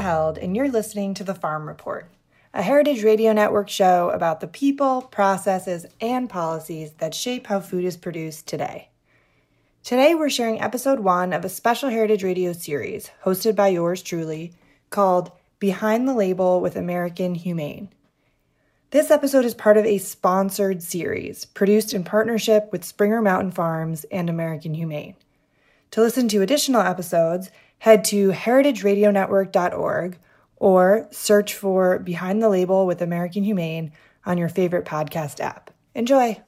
Held, and you're listening to The Farm Report, a Heritage Radio Network show about the people, processes, and policies that shape how food is produced today. Today, we're sharing episode one of a special Heritage Radio series hosted by yours truly called Behind the Label with American Humane. This episode is part of a sponsored series produced in partnership with Springer Mountain Farms and American Humane. To listen to additional episodes, head to heritageradionetwork.org or search for Behind the Label with American Humane on your favorite podcast app. Enjoy!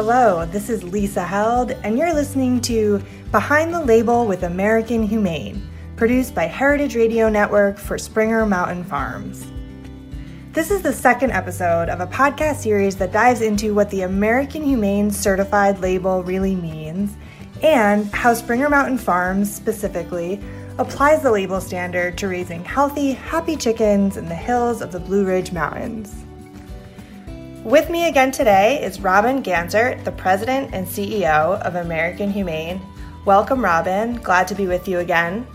Hello, this is Lisa Held, and you're listening to Behind the Label with American Humane, produced by Heritage Radio Network for Springer Mountain Farms. This is the second episode of a podcast series that dives into what the American Humane Certified label really means and how Springer Mountain Farms specifically applies the label standard to raising healthy, happy chickens in the hills of the Blue Ridge Mountains. With me again today is Robin Ganzert, the president and CEO of American Humane. Welcome, Robin. Glad to be with you again.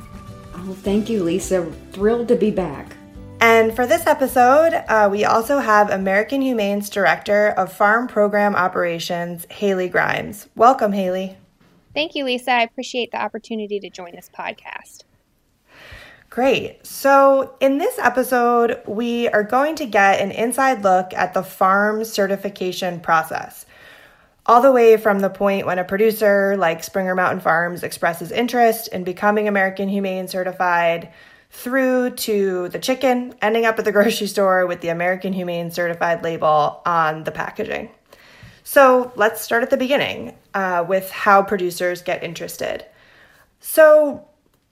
Oh, thank you, Lisa. Thrilled to be back. And for this episode, uh, we also have American Humane's Director of Farm Program Operations, Haley Grimes. Welcome, Haley. Thank you, Lisa. I appreciate the opportunity to join this podcast. Great. So, in this episode, we are going to get an inside look at the farm certification process. All the way from the point when a producer like Springer Mountain Farms expresses interest in becoming American Humane certified through to the chicken ending up at the grocery store with the American Humane certified label on the packaging. So, let's start at the beginning uh, with how producers get interested. So,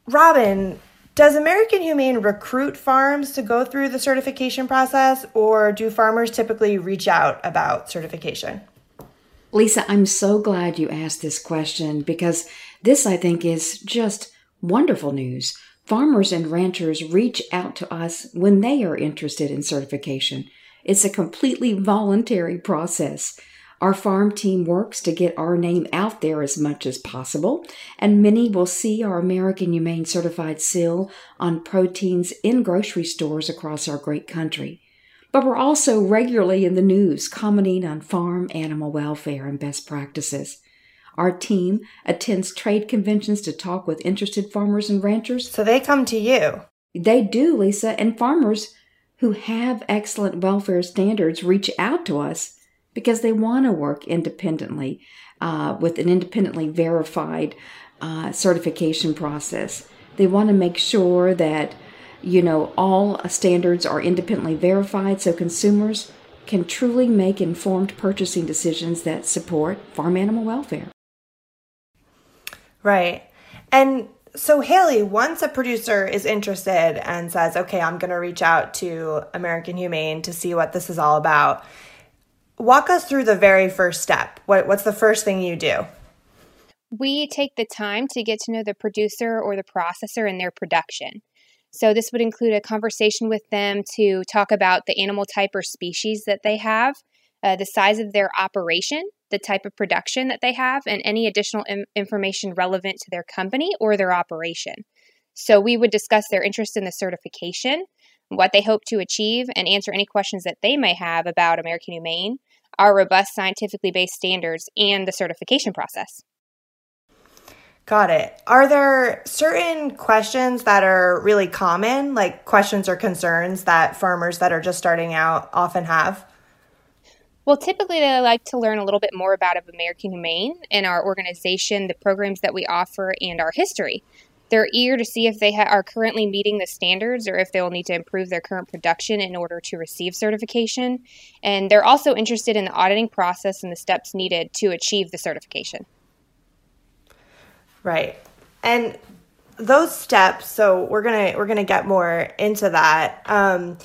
Robin, does American Humane recruit farms to go through the certification process, or do farmers typically reach out about certification? Lisa, I'm so glad you asked this question because this, I think, is just wonderful news. Farmers and ranchers reach out to us when they are interested in certification. It's a completely voluntary process. Our farm team works to get our name out there as much as possible, and many will see our American Humane Certified seal on proteins in grocery stores across our great country. But we're also regularly in the news commenting on farm animal welfare and best practices. Our team attends trade conventions to talk with interested farmers and ranchers. So they come to you. They do, Lisa, and farmers who have excellent welfare standards reach out to us because they want to work independently uh, with an independently verified uh, certification process. They want to make sure that you know all standards are independently verified so consumers can truly make informed purchasing decisions that support farm animal welfare. Right. And so, Haley, once a producer is interested and says, okay, I'm going to reach out to American Humane to see what this is all about, walk us through the very first step. What, what's the first thing you do? We take the time to get to know the producer or the processor and their production. So, this would include a conversation with them to talk about the animal type or species that they have, uh, the size of their operation, the type of production that they have, and any additional Im- information relevant to their company or their operation. So, we would discuss their interest in the certification, what they hope to achieve, and answer any questions that they may have about American Humane, our robust scientifically based standards, and the certification process. Got it. Are there certain questions that are really common, like questions or concerns that farmers that are just starting out often have? Well, typically they like to learn a little bit more about American Humane and our organization, the programs that we offer, and our history. They're eager to see if they ha- are currently meeting the standards or if they will need to improve their current production in order to receive certification. And they're also interested in the auditing process and the steps needed to achieve the certification. Right. And those steps, so we're gonna we're gonna get more into that. Um,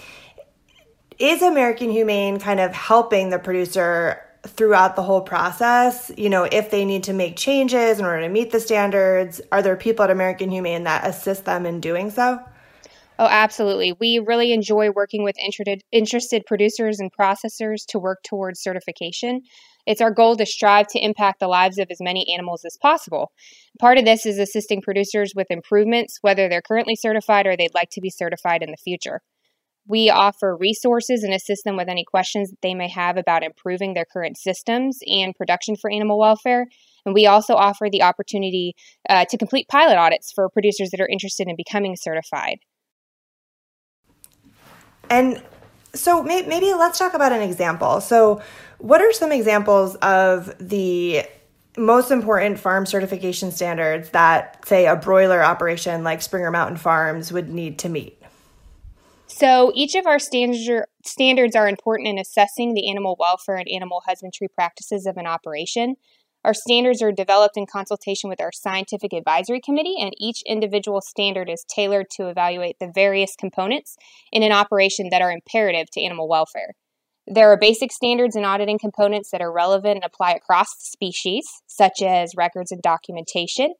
is American Humane kind of helping the producer throughout the whole process? You know, if they need to make changes in order to meet the standards, are there people at American Humane that assist them in doing so? Oh, absolutely. We really enjoy working with interested, interested producers and processors to work towards certification. It's our goal to strive to impact the lives of as many animals as possible. Part of this is assisting producers with improvements, whether they're currently certified or they'd like to be certified in the future. We offer resources and assist them with any questions that they may have about improving their current systems and production for animal welfare. And we also offer the opportunity uh, to complete pilot audits for producers that are interested in becoming certified. And so maybe let's talk about an example. So, what are some examples of the most important farm certification standards that, say, a broiler operation like Springer Mountain Farms would need to meet? So each of our standard, standards are important in assessing the animal welfare and animal husbandry practices of an operation. Our standards are developed in consultation with our scientific advisory committee, and each individual standard is tailored to evaluate the various components in an operation that are imperative to animal welfare. There are basic standards and auditing components that are relevant and apply across the species, such as records and documentation,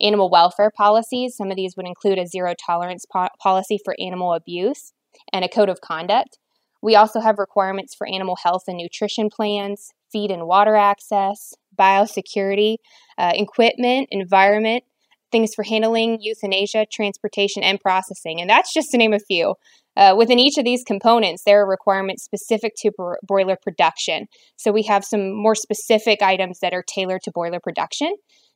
animal welfare policies. Some of these would include a zero tolerance po- policy for animal abuse, and a code of conduct. We also have requirements for animal health and nutrition plans, feed and water access, biosecurity, uh, equipment, environment, things for handling, euthanasia, transportation, and processing. And that's just to name a few. Uh, within each of these components, there are requirements specific to bro- broiler production. So we have some more specific items that are tailored to broiler production.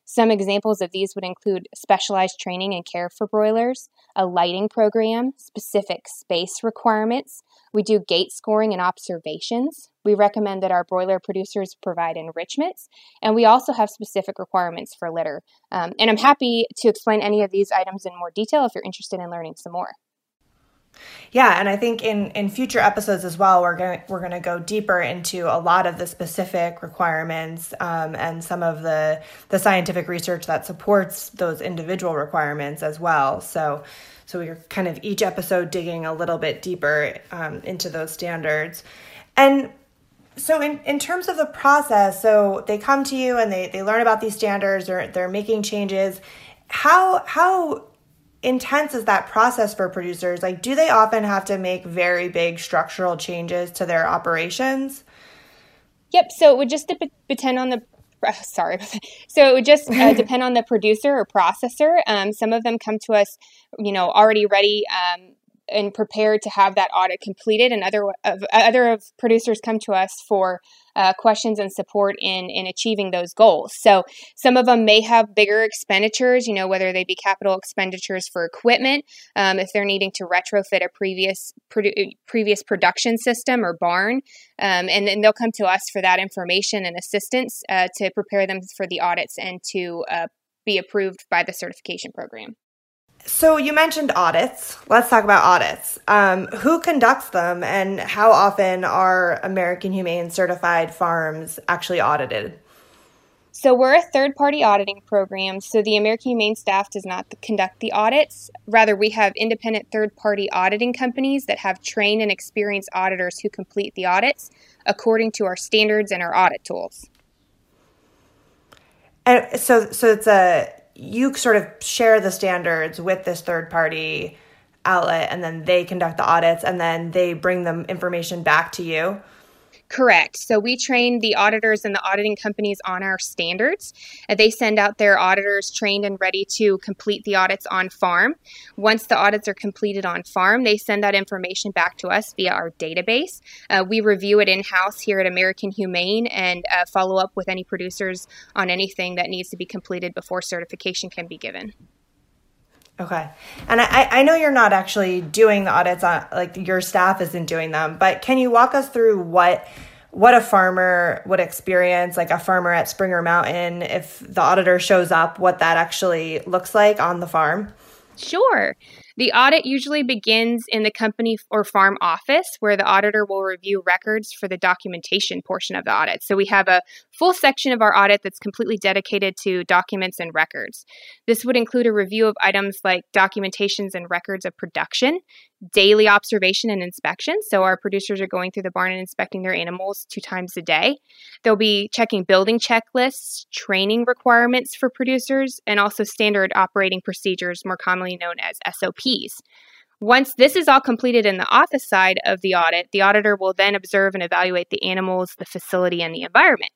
Some examples of these would include specialized training and care for broilers, a lighting program, specific space requirements. We do gait scoring and observations. We recommend that our broiler producers provide enrichments, and we also have specific requirements for litter. Um, and I'm happy to explain any of these items in more detail if you're interested in learning some more. Yeah, and I think in in future episodes as well, we're going we're going to go deeper into a lot of the specific requirements um, and some of the the scientific research that supports those individual requirements as well. So. So we're kind of each episode digging a little bit deeper um, into those standards. And so in, in terms of the process, so they come to you and they, they learn about these standards or they're making changes. How how intense is that process for producers? Like, do they often have to make very big structural changes to their operations? Yep. So it would just depend on the. Uh, sorry. so it would just uh, depend on the producer or processor. Um, some of them come to us, you know, already ready. Um, and prepared to have that audit completed. And other of other of producers come to us for uh, questions and support in in achieving those goals. So some of them may have bigger expenditures you know whether they be capital expenditures for equipment um, if they're needing to retrofit a previous produ- previous production system or barn um, and then they'll come to us for that information and assistance uh, to prepare them for the audits and to uh, be approved by the certification program so you mentioned audits. Let's talk about audits. Um, who conducts them, and how often are American Humane certified farms actually audited? So we're a third-party auditing program. So the American Humane staff does not conduct the audits. Rather, we have independent third-party auditing companies that have trained and experienced auditors who complete the audits according to our standards and our audit tools. And so, so it's a you sort of share the standards with this third-party outlet, and then they conduct the audits, and then they bring them information back to you. Correct. So we train the auditors and the auditing companies on our standards. Uh, they send out their auditors trained and ready to complete the audits on farm. Once the audits are completed on farm, they send that information back to us via our database. Uh, we review it in house here at American Humane and uh, follow up with any producers on anything that needs to be completed before certification can be given. Okay. And I, I know you're not actually doing the audits on like your staff isn't doing them, but can you walk us through what what a farmer would experience, like a farmer at Springer Mountain, if the auditor shows up, what that actually looks like on the farm? Sure. The audit usually begins in the company or farm office where the auditor will review records for the documentation portion of the audit. So we have a full section of our audit that's completely dedicated to documents and records. This would include a review of items like documentations and records of production, daily observation and inspection. So our producers are going through the barn and inspecting their animals two times a day. They'll be checking building checklists, training requirements for producers, and also standard operating procedures, more commonly known as SOPs. Once this is all completed in the office side of the audit, the auditor will then observe and evaluate the animals, the facility, and the environment.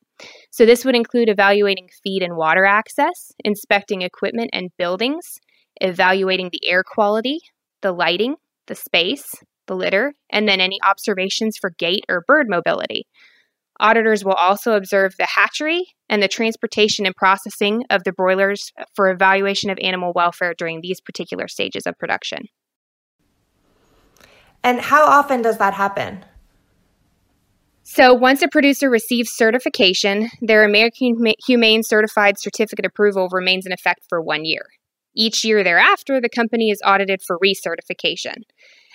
So, this would include evaluating feed and water access, inspecting equipment and buildings, evaluating the air quality, the lighting, the space, the litter, and then any observations for gait or bird mobility. Auditors will also observe the hatchery and the transportation and processing of the broilers for evaluation of animal welfare during these particular stages of production. And how often does that happen? So, once a producer receives certification, their American Humane Certified Certificate approval remains in effect for one year. Each year thereafter, the company is audited for recertification.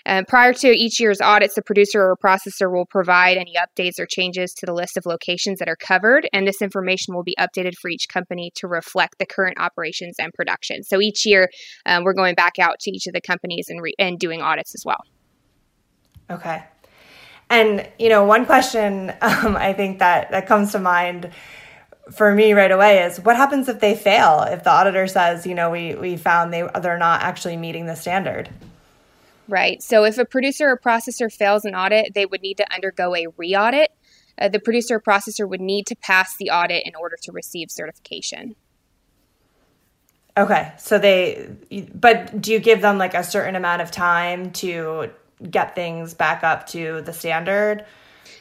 Uh, prior to each year's audits, the producer or processor will provide any updates or changes to the list of locations that are covered, and this information will be updated for each company to reflect the current operations and production. So each year, um, we're going back out to each of the companies and, re- and doing audits as well. Okay. And, you know, one question um, I think that, that comes to mind for me right away is what happens if they fail? If the auditor says you know we we found they they're not actually meeting the standard. Right. So if a producer or processor fails an audit they would need to undergo a re-audit. Uh, the producer or processor would need to pass the audit in order to receive certification. Okay. So they but do you give them like a certain amount of time to get things back up to the standard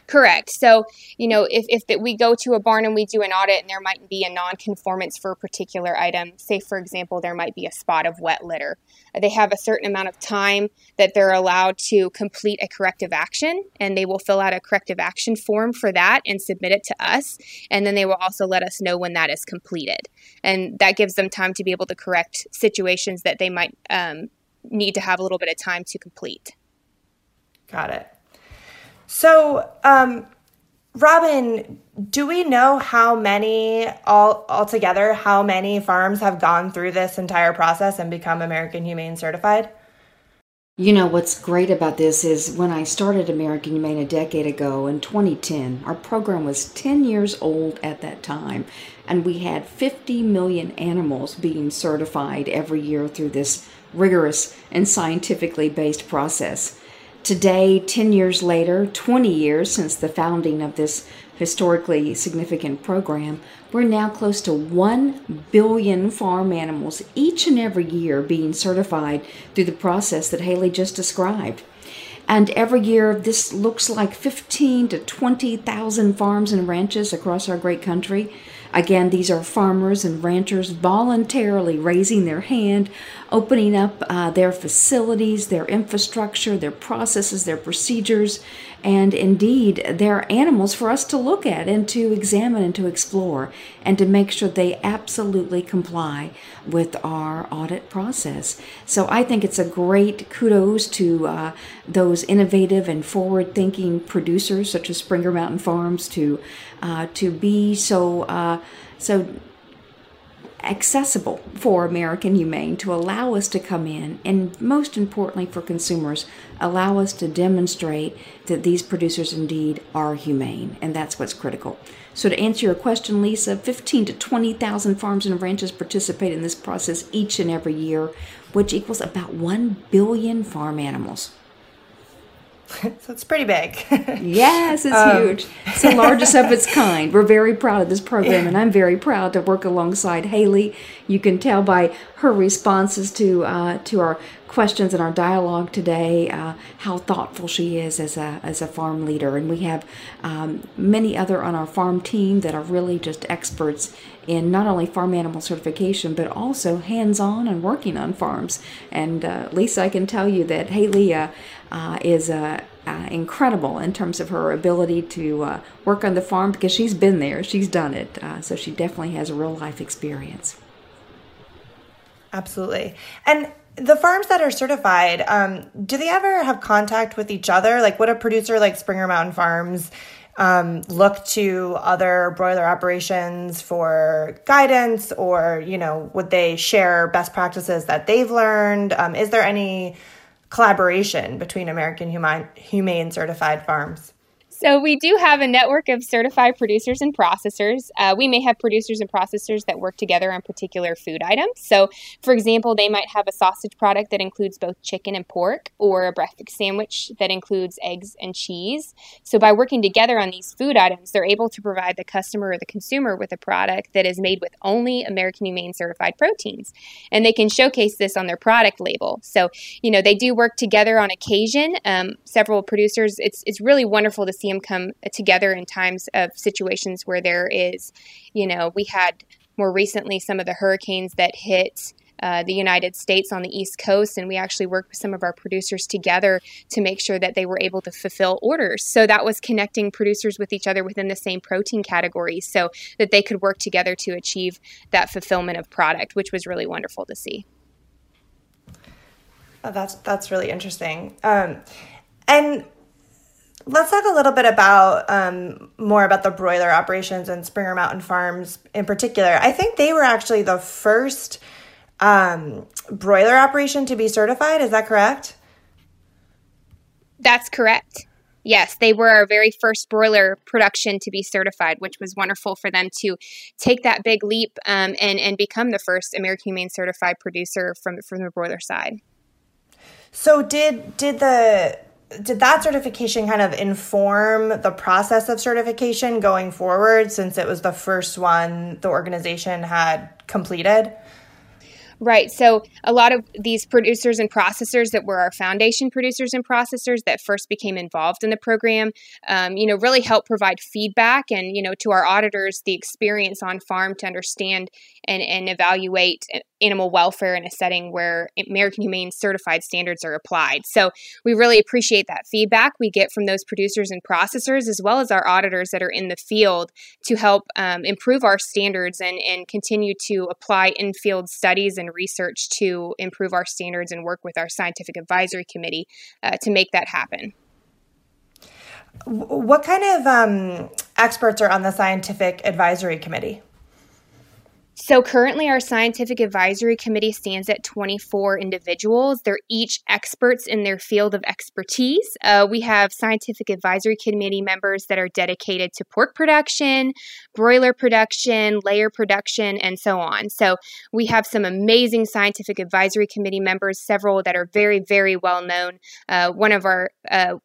Correct. So, you know, if, if the, we go to a barn and we do an audit and there might be a non-conformance for a particular item, say, for example, there might be a spot of wet litter, they have a certain amount of time that they're allowed to complete a corrective action and they will fill out a corrective action form for that and submit it to us. And then they will also let us know when that is completed. And that gives them time to be able to correct situations that they might um, need to have a little bit of time to complete. Got it. So, um, Robin, do we know how many all altogether how many farms have gone through this entire process and become American Humane certified? You know what's great about this is when I started American Humane a decade ago in 2010, our program was 10 years old at that time, and we had 50 million animals being certified every year through this rigorous and scientifically based process. Today, 10 years later, 20 years since the founding of this historically significant program, we're now close to 1 billion farm animals each and every year being certified through the process that Haley just described. And every year, this looks like 15 to 20,000 farms and ranches across our great country. Again, these are farmers and ranchers voluntarily raising their hand opening up uh, their facilities, their infrastructure, their processes, their procedures, and indeed their animals for us to look at and to examine and to explore and to make sure they absolutely comply with our audit process. So I think it's a great kudos to uh, those innovative and forward thinking producers such as Springer Mountain Farms to uh, to be so uh, so accessible for American Humane to allow us to come in and, most importantly for consumers, allow us to demonstrate that these producers indeed are humane, and that's what's critical. So, to answer your question, Lisa, 15 to 20,000 farms and ranches participate in this process each and every year, which equals about 1 billion farm animals. so it's pretty big. yes, it's um, huge. It's the largest of its kind. We're very proud of this program, and I'm very proud to work alongside Haley. You can tell by her responses to uh, to our questions in our dialogue today uh, how thoughtful she is as a as a farm leader. And we have um, many other on our farm team that are really just experts in not only farm animal certification but also hands-on and working on farms. And uh, Lisa, I can tell you that Haley uh, uh, is uh, uh, incredible in terms of her ability to work on the farm because she's been there, she's done it. So she definitely has a real life experience. Absolutely. And the farms that are certified, um, do they ever have contact with each other? Like, would a producer like Springer Mountain Farms um, look to other broiler operations for guidance, or you know, would they share best practices that they've learned? Um, is there any collaboration between American Humane, Humane certified farms? So, we do have a network of certified producers and processors. Uh, we may have producers and processors that work together on particular food items. So, for example, they might have a sausage product that includes both chicken and pork, or a breakfast sandwich that includes eggs and cheese. So, by working together on these food items, they're able to provide the customer or the consumer with a product that is made with only American Humane certified proteins. And they can showcase this on their product label. So, you know, they do work together on occasion. Um, several producers, it's, it's really wonderful to see come together in times of situations where there is, you know, we had more recently some of the hurricanes that hit. Uh, the United States on the East Coast, and we actually worked with some of our producers together to make sure that they were able to fulfill orders. So that was connecting producers with each other within the same protein category so that they could work together to achieve that fulfillment of product, which was really wonderful to see. Oh, that's that's really interesting. Um, and Let's talk a little bit about um, more about the broiler operations and Springer Mountain Farms in particular. I think they were actually the first um, broiler operation to be certified. Is that correct? That's correct. Yes, they were our very first broiler production to be certified, which was wonderful for them to take that big leap um, and and become the first American Humane certified producer from from the broiler side. So did did the did that certification kind of inform the process of certification going forward since it was the first one the organization had completed? Right. So a lot of these producers and processors that were our foundation producers and processors that first became involved in the program, um, you know, really help provide feedback and, you know, to our auditors, the experience on farm to understand and, and evaluate animal welfare in a setting where American Humane certified standards are applied. So we really appreciate that feedback we get from those producers and processors, as well as our auditors that are in the field to help um, improve our standards and, and continue to apply in field studies and research to improve our standards and work with our scientific advisory committee uh, to make that happen. What kind of um, experts are on the scientific advisory committee? So currently, our scientific advisory committee stands at 24 individuals. They're each experts in their field of expertise. Uh, we have scientific advisory committee members that are dedicated to pork production, broiler production, layer production, and so on. So we have some amazing scientific advisory committee members, several that are very, very well known. Uh, one of our uh,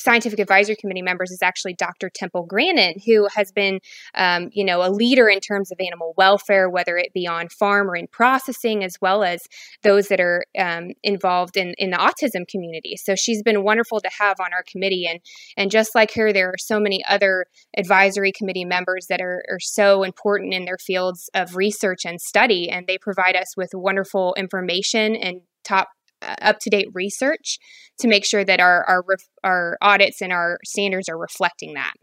scientific advisory committee members is actually Dr. Temple Grandin, who has been, um, you know, a leader in terms of animal welfare, whether it be on farm or in processing, as well as those that are um, involved in, in the autism community. So she's been wonderful to have on our committee, and and just like her, there are so many other advisory committee members that are, are so important in their fields of research and study, and they provide us with wonderful information and top up to date research to make sure that our, our, our audits and our standards are reflecting that.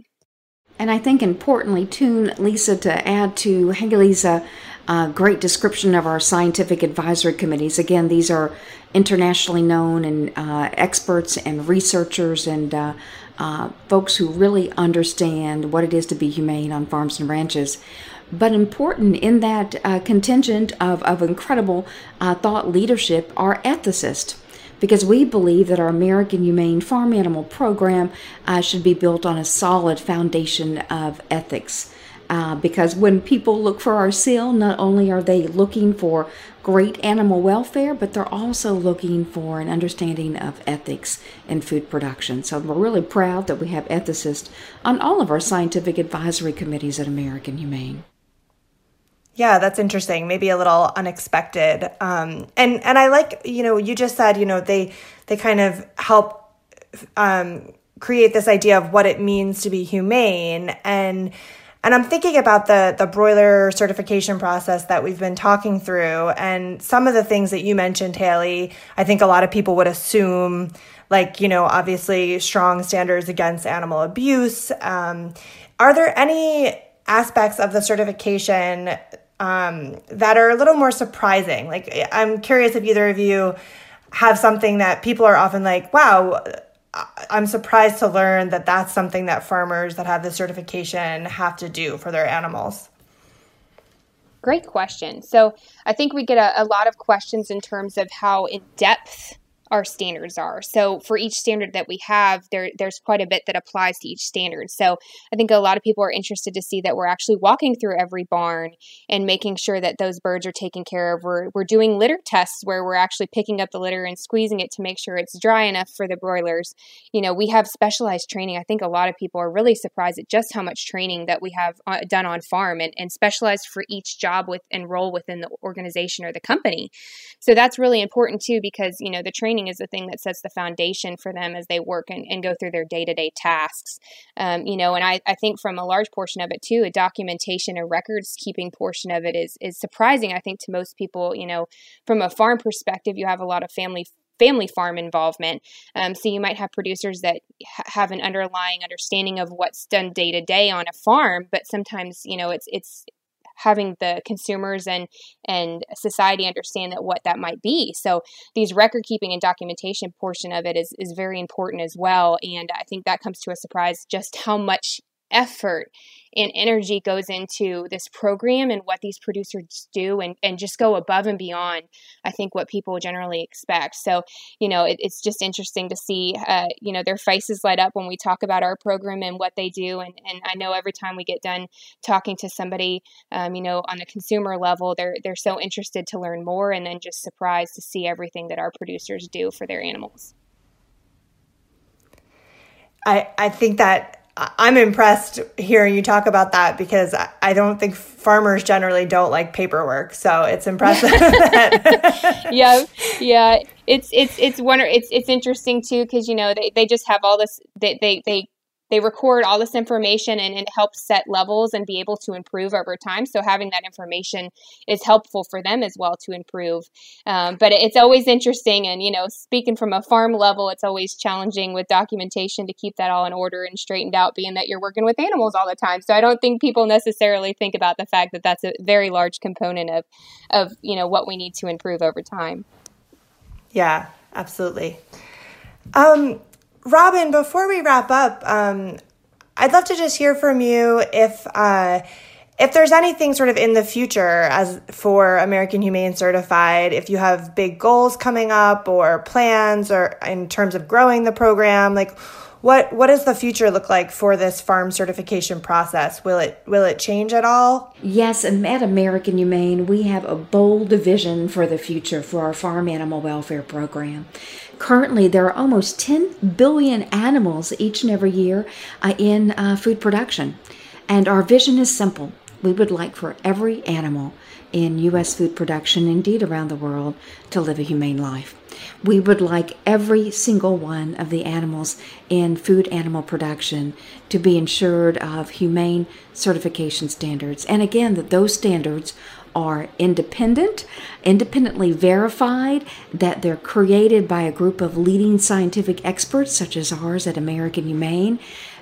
And I think importantly, too, Lisa, to add to Haley's uh, uh, great description of our scientific advisory committees. Again, these are internationally known and uh, experts and researchers and uh, uh, folks who really understand what it is to be humane on farms and ranches. But important in that uh, contingent of, of incredible uh, thought leadership are ethicists because we believe that our American Humane Farm Animal Program uh, should be built on a solid foundation of ethics. Uh, because when people look for our seal, not only are they looking for great animal welfare, but they're also looking for an understanding of ethics in food production. So we're really proud that we have ethicists on all of our scientific advisory committees at American Humane. Yeah, that's interesting. Maybe a little unexpected. Um, and and I like you know you just said you know they they kind of help um, create this idea of what it means to be humane and and I'm thinking about the the broiler certification process that we've been talking through and some of the things that you mentioned Haley I think a lot of people would assume like you know obviously strong standards against animal abuse um, are there any aspects of the certification um, that are a little more surprising. Like, I'm curious if either of you have something that people are often like, wow, I'm surprised to learn that that's something that farmers that have the certification have to do for their animals. Great question. So, I think we get a, a lot of questions in terms of how in depth our standards are. So for each standard that we have, there there's quite a bit that applies to each standard. So I think a lot of people are interested to see that we're actually walking through every barn and making sure that those birds are taken care of. We're we're doing litter tests where we're actually picking up the litter and squeezing it to make sure it's dry enough for the broilers. You know, we have specialized training. I think a lot of people are really surprised at just how much training that we have uh, done on farm and, and specialized for each job with and role within the organization or the company. So that's really important too because, you know, the training training is the thing that sets the foundation for them as they work and, and go through their day to day tasks. Um, you know, and I, I think from a large portion of it too, a documentation and records keeping portion of it is is surprising. I think to most people, you know, from a farm perspective, you have a lot of family family farm involvement. Um, so you might have producers that ha- have an underlying understanding of what's done day to day on a farm, but sometimes you know it's it's having the consumers and and society understand that what that might be. So these record keeping and documentation portion of it is is very important as well. And I think that comes to a surprise just how much effort and energy goes into this program and what these producers do and, and just go above and beyond i think what people generally expect. So you know it, it's just interesting to see uh, you know their faces light up when we talk about our program and what they do. And, and i know every time we get done talking to somebody um, you know on a consumer level they're they're so interested to learn more and then just surprised to see everything that our producers do for their animals. I, I think that I'm impressed hearing you talk about that because I don't think farmers generally don't like paperwork. So it's impressive. yeah, yeah, it's it's it's one. It's it's interesting too because you know they, they just have all this. They they they they record all this information and it helps set levels and be able to improve over time. So having that information is helpful for them as well to improve. Um, but it's always interesting, and you know, speaking from a farm level, it's always challenging with documentation to keep that all in order and straightened out, being that you're working with animals all the time. So I don't think people necessarily think about the fact that that's a very large component of of you know what we need to improve over time. Yeah, absolutely. Um, Robin, before we wrap up, um, I'd love to just hear from you if uh, if there's anything sort of in the future as for American Humane Certified, if you have big goals coming up or plans or in terms of growing the program, like what what does the future look like for this farm certification process? Will it will it change at all? Yes, and at American Humane, we have a bold vision for the future for our farm animal welfare program. Currently, there are almost 10 billion animals each and every year uh, in uh, food production. And our vision is simple. We would like for every animal in U.S. food production, indeed around the world, to live a humane life. We would like every single one of the animals in food animal production to be ensured of humane certification standards. And again, that those standards are independent, independently verified, that they're created by a group of leading scientific experts, such as ours at American Humane.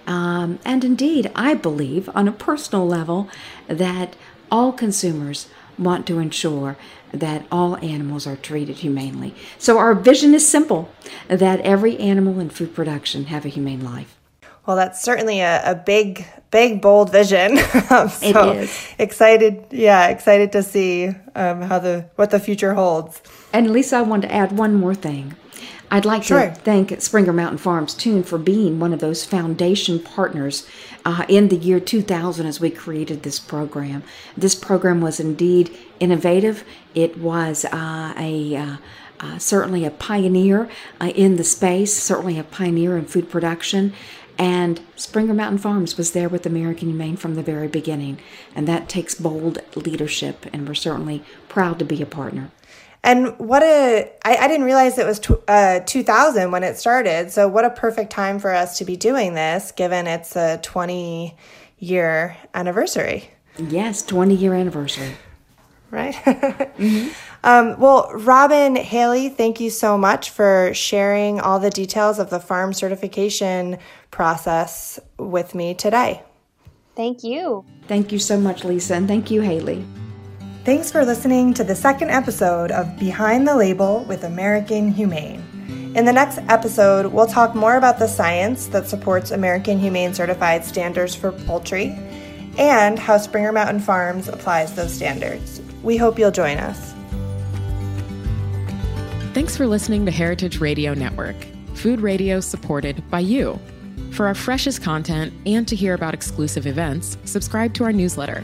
Um, and indeed, I believe on a personal level that all consumers want to ensure that all animals are treated humanely. So our vision is simple that every animal in food production have a humane life. Well, that's certainly a, a big, big, bold vision. so it is. excited, yeah, excited to see um, how the what the future holds. And Lisa, I want to add one more thing. I'd like sure. to thank Springer Mountain Farms Tune for being one of those foundation partners uh, in the year 2000 as we created this program. This program was indeed innovative. It was uh, a uh, uh certainly a pioneer uh, in the space, certainly a pioneer in food production, and Springer Mountain Farms was there with American Humane from the very beginning. And that takes bold leadership, and we're certainly proud to be a partner. And what a, I, I didn't realize it was tw- uh, 2000 when it started. So, what a perfect time for us to be doing this, given it's a 20 year anniversary. Yes, 20 year anniversary. Right? mm-hmm. Um, well, Robin Haley, thank you so much for sharing all the details of the farm certification process with me today. Thank you. Thank you so much, Lisa, and thank you, Haley. Thanks for listening to the second episode of Behind the Label with American Humane. In the next episode, we'll talk more about the science that supports American Humane Certified standards for poultry and how Springer Mountain Farms applies those standards. We hope you'll join us. Thanks for listening to Heritage Radio Network, food radio supported by you. For our freshest content and to hear about exclusive events, subscribe to our newsletter.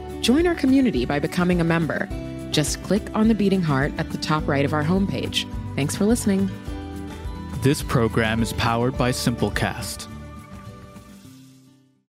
join our community by becoming a member. Just click on the beating heart at the top right of our homepage. Thanks for listening. This program is powered by Simplecast